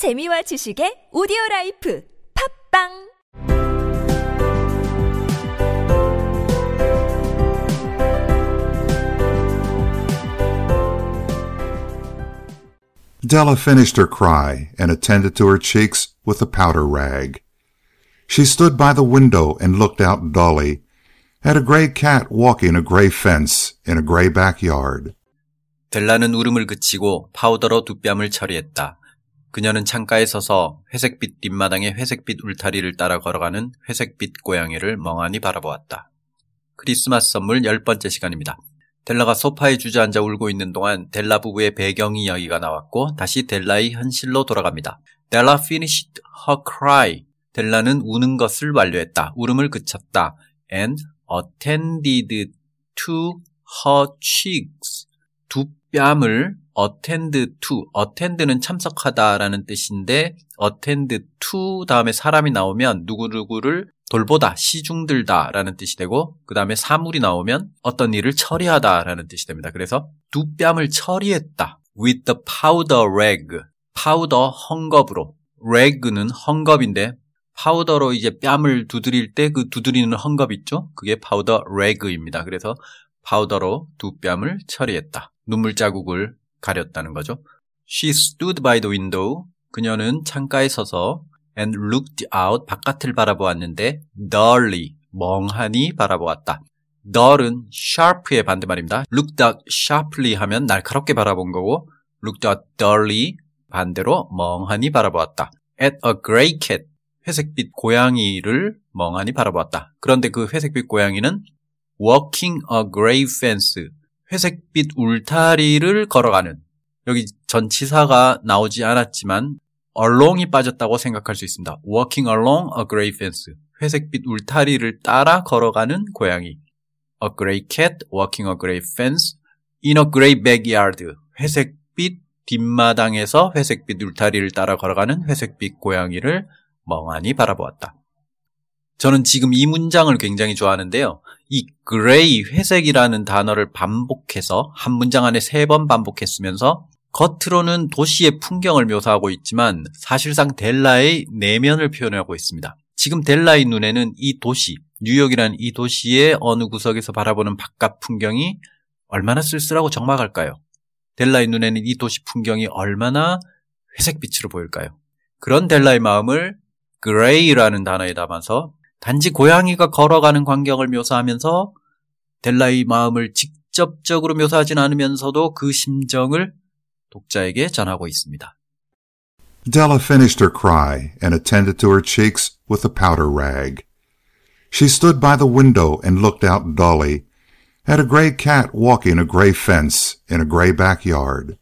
재미와 지식의 오디오 라이프 팝빵 Della finished her cry and attended to her cheeks with a powder rag. She stood by the window and looked out dully at a gray cat walking a gray fence in a gray backyard. 델라는 울음을 그치고 파우더로 두 뺨을 처리했다. 그녀는 창가에 서서 회색빛 뒷마당의 회색빛 울타리를 따라 걸어가는 회색빛 고양이를 멍하니 바라보았다. 크리스마스 선물 열 번째 시간입니다. 델라가 소파에 주저앉아 울고 있는 동안 델라 부부의 배경 이야기가 나왔고 다시 델라의 현실로 돌아갑니다. 델라 finished her cry. 델라는 우는 것을 완료했다. 울음을 그쳤다. and attended to her cheeks. 두 뺨을 attend to, attend는 참석하다라는 뜻인데 attend to 다음에 사람이 나오면 누구누구를 돌보다, 시중들다라는 뜻이 되고 그 다음에 사물이 나오면 어떤 일을 처리하다라는 뜻이 됩니다. 그래서 두 뺨을 처리했다. with the powder rag. 파우더 헝겊으로. rag는 헝겊인데 파우더로 이제 뺨을 두드릴 때 그 두드리는 헝겊 있죠? 그게 파우더 rag입니다. 그래서 파우더로 두 뺨을 처리했다. 눈물 자국을 가렸다는 거죠. She stood by the window. 그녀는 창가에 서서 and looked out 바깥을 바라보았는데 dully 멍하니 바라보았다. dull은 sharp의 반대말입니다. looked out sharply 하면 날카롭게 바라본 거고 looked out dully 반대로 멍하니 바라보았다. at a gray cat 회색빛 고양이를 멍하니 바라보았다. 그런데 그 회색빛 고양이는 walking a gray fence 회색빛 울타리를 걸어가는 여기 전치사가 나오지 않았지만 along이 빠졌다고 생각할 수 있습니다. walking along a gray fence 회색빛 울타리를 따라 걸어가는 고양이 a gray cat walking a gray fence in a gray backyard 회색빛 뒷마당에서 회색빛 울타리를 따라 걸어가는 회색빛 고양이를 멍하니 바라보았다. 저는 지금 이 문장을 굉장히 좋아하는데요. 이 gray, 회색이라는 단어를 반복해서 한 문장 안에 세 번 반복했으면서 겉으로는 도시의 풍경을 묘사하고 있지만 사실상 델라의 내면을 표현하고 있습니다. 지금 델라의 눈에는 이 도시, 뉴욕이라는 이 도시의 어느 구석에서 바라보는 바깥 풍경이 얼마나 쓸쓸하고 적막할까요? 델라의 눈에는 이 도시 풍경이 얼마나 회색빛으로 보일까요? 그런 델라의 마음을 gray라는 단어에 담아서 단지 고양이가 걸어가는 광경을 묘사하면서 델라의 마음을 직접적으로 묘사하진 않으면서도 그 심정을 독자에게 전하고 있습니다. Della finished her cry and attended to her cheeks with a powder rag. She stood by the window and looked out dully at a gray cat walking a gray fence in a gray backyard.